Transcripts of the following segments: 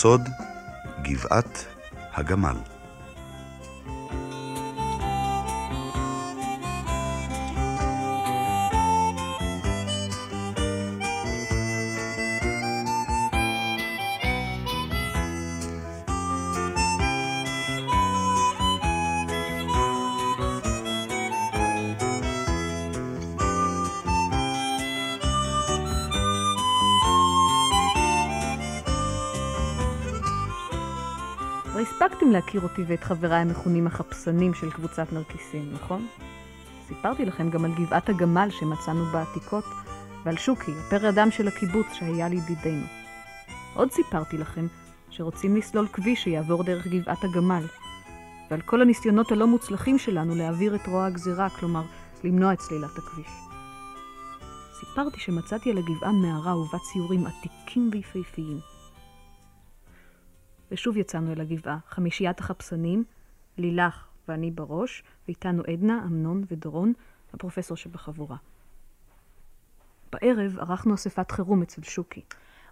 סוד גבעת הגמל. כבר הספקתם להכיר אותי ואת חבריי המכונים החפשנים של קבוצת נרקיסים, נכון? סיפרתי לכם גם על גבעת הגמל שמצאנו בעתיקות, ועל שוקי, הפר אדם של הקיבוץ שהיה לידידנו. עוד סיפרתי לכם שרוצים לסלול כביש שיעבור דרך גבעת הגמל, ועל כל הניסיונות הלא מוצלחים שלנו להעביר את רוע הגזירה, כלומר, למנוע את סלילת הכביש. סיפרתי שמצאתי על הגבעה מערה ובה ציורים עתיקים ויפהפיים. ושוב יצאנו אל הגבעה, חמישיית החפשנים, לילך ואני בראש, ואיתנו עדנה, אמנון ודורון, הפרופסור שבחבורה. בערב ערכנו אספת חירום אצל שוקי.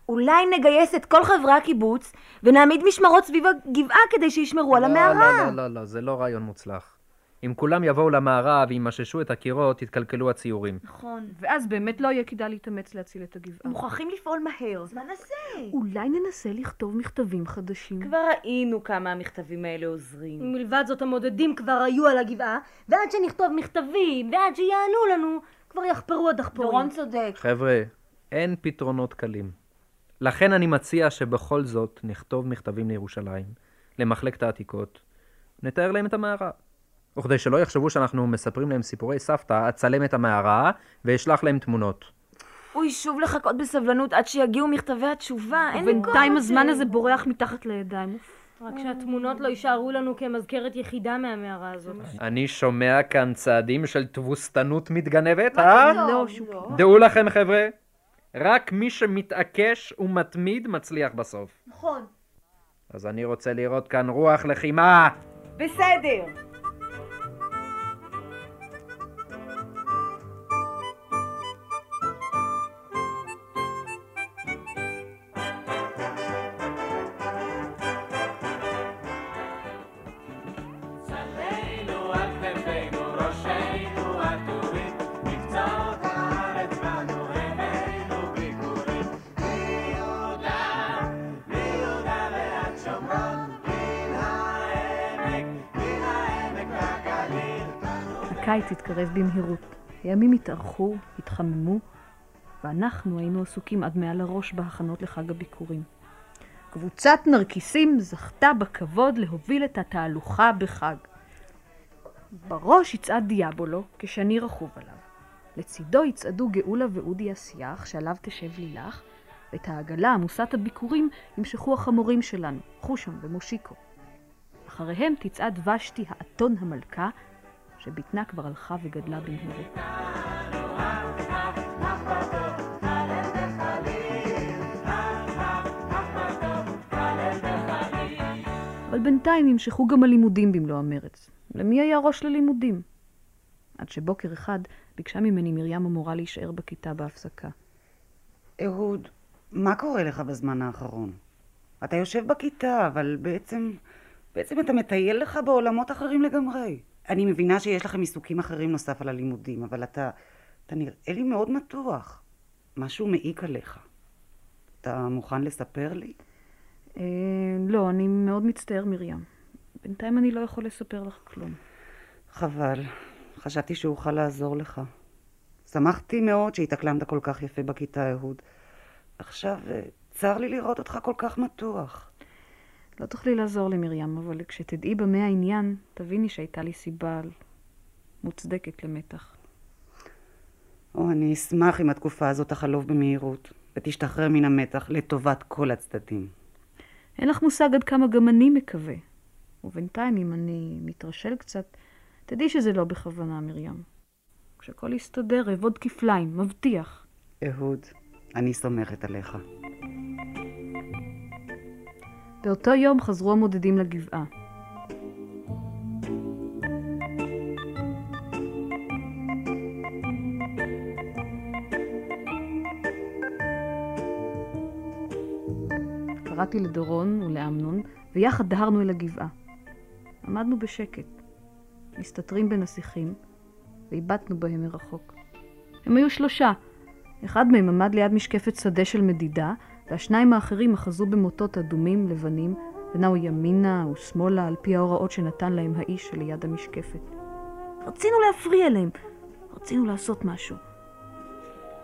אולי נגייס את כל חברי הקיבוץ ונעמיד משמרות סביב הגבעה כדי שישמרו על לא, המערה. לא, לא, לא, לא, זה לא רעיון מוצלח. אם כולם יבואו למערה וימששו את הקירות, יתקלקלו הציורים. נכון. ואז באמת לא יהיה כדאי להתאמץ להציל את הגבעה. מוכרחים לפעול מהר. אז מה נעשה? אולי ננסה לכתוב מכתבים חדשים. כבר ראינו כמה המכתבים האלה עוזרים. מלבד זאת המודדים כבר היו על הגבעה, ועד שנכתוב מכתבים, ועד שיענו לנו, כבר יחפרו הדחפורים. דורון צודק. חבר'ה, אין פתרונות קלים. לכן אני מציע שבכל זאת נכתוב מכתבים לירושלים, למחלקת העתיקות, נתאר להם את המערה. וכדי שלא יחשבו שאנחנו מספרים להם סיפורי סבתא, אצלם את המערה ואשלח להם תמונות. אוי, שוב לחכות בסבלנות עד שיגיעו מכתבי התשובה. אין לי כוח ובינתיים לזה. הזמן הזה בורח מתחת לידיים. רק שהתמונות לא יישארו לנו כמזכרת יחידה מהמערה הזאת. אני שומע כאן צעדים של תבוסתנות מתגנבת, אה? לא, שוקי. דעו לכם חבר'ה, רק מי שמתעקש ומתמיד מצליח בסוף. נכון. אז אני רוצה לראות כאן רוח לחימה. בסדר. הקיץ התקרב במהירות. הימים התארכו, התחממו, ואנחנו היינו עסוקים עד מעל הראש בהכנות לחג הביקורים. קבוצת נרקיסים זכתה בכבוד להוביל את התהלוכה בחג. בראש יצעד דיאבולו כשני רכוב עליו. לצידו יצעדו גאולה ואודי אסיח, שעליו תשב לילך, ואת העגלה עמוסת הביקורים ימשכו החמורים שלנו, חושון ומושיקו. אחריהם תצעד ושתי האתון המלכה, שבטנה כבר הלכה וגדלה במהירות. אבל בינתיים נמשכו גם הלימודים במלוא המרץ. למי היה ראש ללימודים? עד שבוקר אחד ביקשה ממני מרים המורה להישאר בכיתה בהפסקה. אהוד, מה קורה לך בזמן האחרון? אתה יושב בכיתה, אבל בעצם... בעצם אתה מטייל לך בעולמות אחרים לגמרי. אני מבינה שיש לכם עיסוקים אחרים נוסף על הלימודים, אבל אתה... אתה נראה לי מאוד מתוח. משהו מעיק עליך. אתה מוכן לספר לי? אה, לא, אני מאוד מצטער, מרים. בינתיים אני לא יכול לספר לך כלום. חבל. חשבתי שאוכל לעזור לך. שמחתי מאוד שהתאקלמת כל כך יפה בכיתה, אהוד. עכשיו, אה, צר לי לראות אותך כל כך מתוח. לא תוכלי לעזור לי, מרים, אבל כשתדעי במה העניין, תביני שהייתה לי סיבה מוצדקת למתח. או, אני אשמח אם התקופה הזאת תחלוף במהירות, ותשתחרר מן המתח לטובת כל הצדדים. אין לך מושג עד כמה גם אני מקווה. ובינתיים, אם אני מתרשל קצת, תדעי שזה לא בכוונה, מרים. כשהכל יסתדר, אעבוד כפליים, מבטיח. אהוד, אני סומכת עליך. באותו יום חזרו המודדים לגבעה. קראתי לדורון ולאמנון, ויחד דהרנו אל הגבעה. עמדנו בשקט, מסתתרים השיחים, והבטנו בהם מרחוק. הם היו שלושה. אחד מהם עמד ליד משקפת שדה של מדידה, והשניים האחרים אחזו במוטות אדומים, לבנים, ונעו ימינה ושמאלה על פי ההוראות שנתן להם האיש שליד המשקפת. רצינו להפריע להם, רצינו לעשות משהו.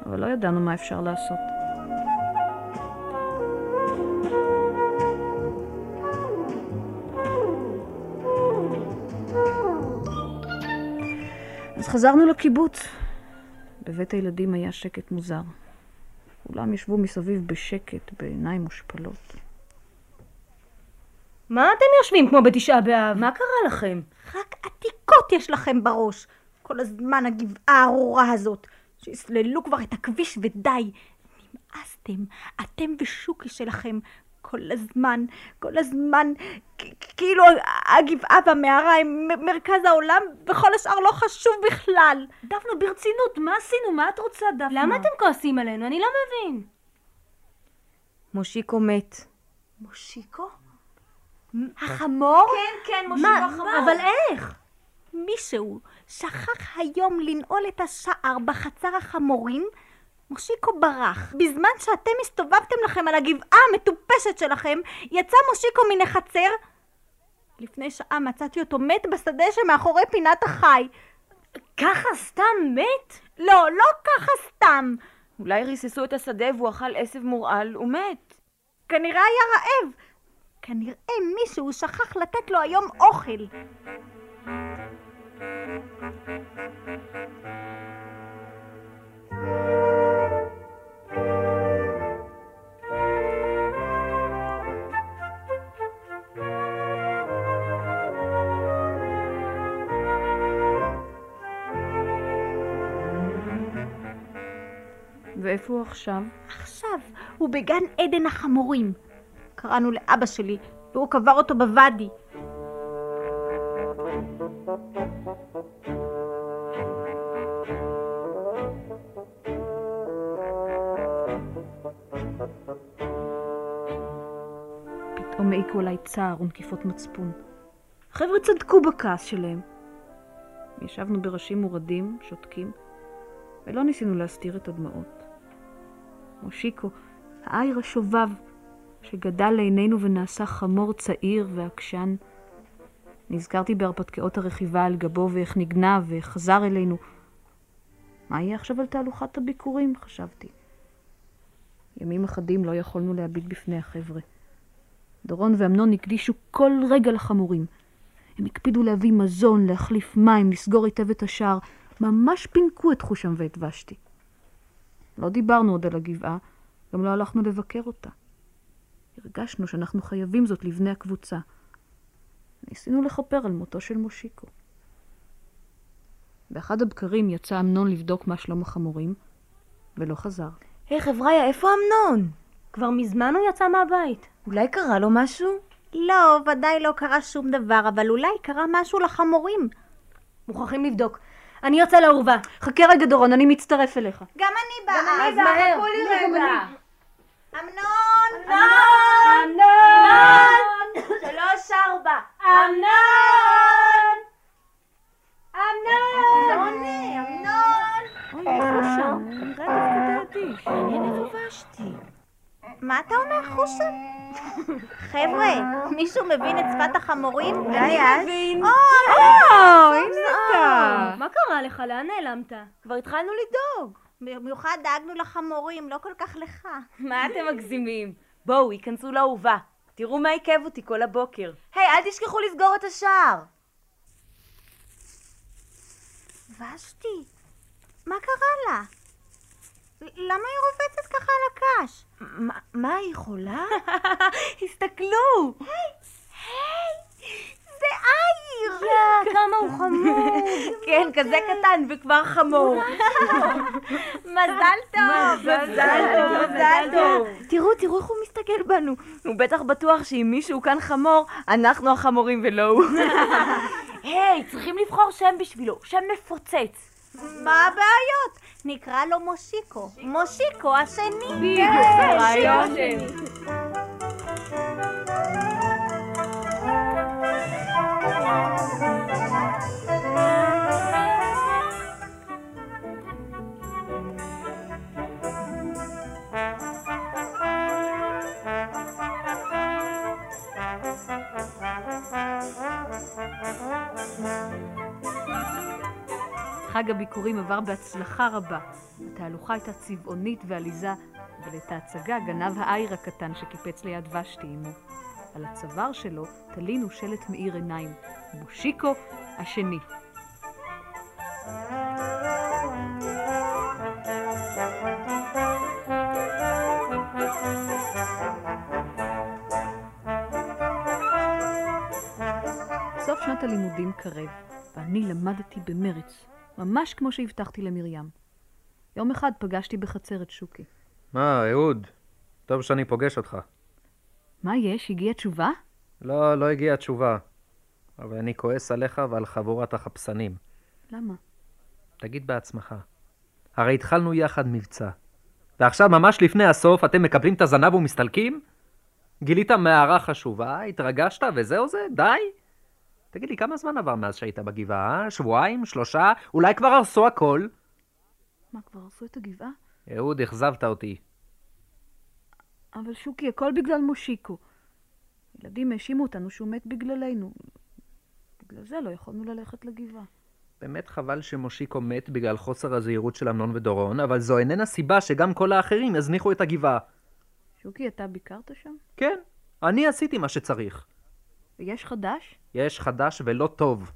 אבל לא ידענו מה אפשר לעשות. אז חזרנו לקיבוץ. בבית הילדים היה שקט מוזר. כולם ישבו מסביב בשקט, בעיניים מושפלות. מה אתם יושבים כמו בתשעה באב? מה קרה לכם? רק עתיקות יש לכם בראש. כל הזמן הגבעה הארורה הזאת. שיסללו כבר את הכביש ודי. נמאסתם, אתם ושוקי שלכם. כל הזמן, כל הזמן, כאילו הגבעה והמערה הם מרכז העולם, וכל השאר לא חשוב בכלל. דפנה, ברצינות, מה עשינו? מה את רוצה, דפנה? למה אתם כועסים עלינו? אני לא מבין. מושיקו מת. מושיקו? החמור? כן, כן, מושיקו החמור. אבל איך? מישהו שכח היום לנעול את השער בחצר החמורים? מושיקו ברח. בזמן שאתם הסתובבתם לכם על הגבעה המטופשת שלכם, יצא מושיקו מן החצר. לפני שעה מצאתי אותו מת בשדה שמאחורי פינת החי. ככה סתם מת? לא, לא ככה סתם. אולי ריססו את השדה והוא אכל עשב מורעל ומת. כנראה היה רעב. כנראה מישהו שכח לתת לו היום אוכל. ואיפה הוא עכשיו? עכשיו הוא בגן עדן החמורים. קראנו לאבא שלי, והוא קבר אותו בוואדי. פתאום העיקו עליי צער ונקיפות מצפון. החבר'ה צדקו בכעס שלהם. ישבנו בראשים מורדים, שותקים, ולא ניסינו להסתיר את הדמעות. מושיקו, העיר השובב, שגדל לעינינו ונעשה חמור צעיר ועקשן. נזכרתי בהרפתקאות הרכיבה על גבו ואיך נגנב וחזר אלינו. מה יהיה עכשיו על תהלוכת הביקורים? חשבתי. ימים אחדים לא יכולנו להביט בפני החבר'ה. דורון ואמנון הקדישו כל רגע לחמורים. הם הקפידו להביא מזון, להחליף מים, לסגור היטב את השער. ממש פינקו את חושם ואת ושתי. לא דיברנו עוד על הגבעה, גם לא הלכנו לבקר אותה. הרגשנו שאנחנו חייבים זאת לבני הקבוצה. ניסינו לכפר על מותו של מושיקו. באחד הבקרים יצא אמנון לבדוק מה שלום החמורים, ולא חזר. היי חבריה, איפה אמנון? כבר מזמן הוא יצא מהבית. אולי קרה לו משהו? לא, ודאי לא קרה שום דבר, אבל אולי קרה משהו לחמורים. מוכרחים לבדוק. אני יוצא לאורווה. חכה רגע דורון, אני מצטרף אליך. גם אני באה. אז מהר. אמנון! אמנון! שלוש ארבע. אמנון! אמנון! אמנון! אוי, שם? הוא נראה דווקא אדיש. מעניין איפה ושתי. מה אתה אומר, חושן? חבר'ה, מישהו מבין את שפת החמורים? את? מבין. או, הנה אתה. מה קרה לך? לאן נעלמת? כבר התחלנו לדאוג. במיוחד דאגנו לחמורים, לא כל כך לך. מה אתם מגזימים? בואו, ייכנסו לאהובה. תראו מה עיכב אותי כל הבוקר. היי, אל תשכחו לסגור את השער. ושתי, מה קרה לה? למה היא רובצת ככה על הקש? מה- היא יכולה? הסתכלו! זה אייר! יא, כמה הוא חמוד! כן, כזה קטן וכבר חמור. מזל טוב! מזל טוב, מזל טוב. תראו, תראו איך הוא מסתכל בנו. הוא בטח בטוח שאם מישהו כאן חמור, אנחנו החמורים ולא הוא. היי, צריכים לבחור שם בשבילו, שם מפוצץ. מה הבעיות? נקרא לו מושיקו. מושיקו השני. בדיוק, רעיון. Thank you. חג הביקורים עבר בהצלחה רבה. התהלוכה הייתה צבעונית ועליזה, אבל את ההצגה גנב העיר הקטן שקיפץ ליד ושתי אמו. על הצוואר שלו תלינו שלט מאיר עיניים, מושיקו השני. סוף שנת הלימודים קרב, ואני למדתי במרץ, ממש כמו שהבטחתי למרים. יום אחד פגשתי בחצר את שוקי. מה, אהוד? טוב שאני פוגש אותך. מה יש? הגיעה תשובה? לא, לא הגיעה תשובה. אבל אני כועס עליך ועל חבורת החפשנים. למה? תגיד בעצמך. הרי התחלנו יחד מבצע. ועכשיו, ממש לפני הסוף, אתם מקבלים את הזנב ומסתלקים? גילית מערה חשובה, התרגשת וזהו זה? די? תגיד לי, כמה זמן עבר מאז שהיית בגבעה? שבועיים? שלושה? אולי כבר הרסו הכל? מה, כבר הרסו את הגבעה? אהוד, אכזבת אותי. אבל שוקי, הכל בגלל מושיקו. ילדים האשימו אותנו שהוא מת בגללנו. בגלל זה לא יכולנו ללכת לגבעה. באמת חבל שמושיקו מת בגלל חוסר הזהירות של אמנון ודורון, אבל זו איננה סיבה שגם כל האחרים יזניחו את הגבעה. שוקי, אתה ביקרת שם? כן, אני עשיתי מה שצריך. ויש חדש? יש חדש ולא טוב.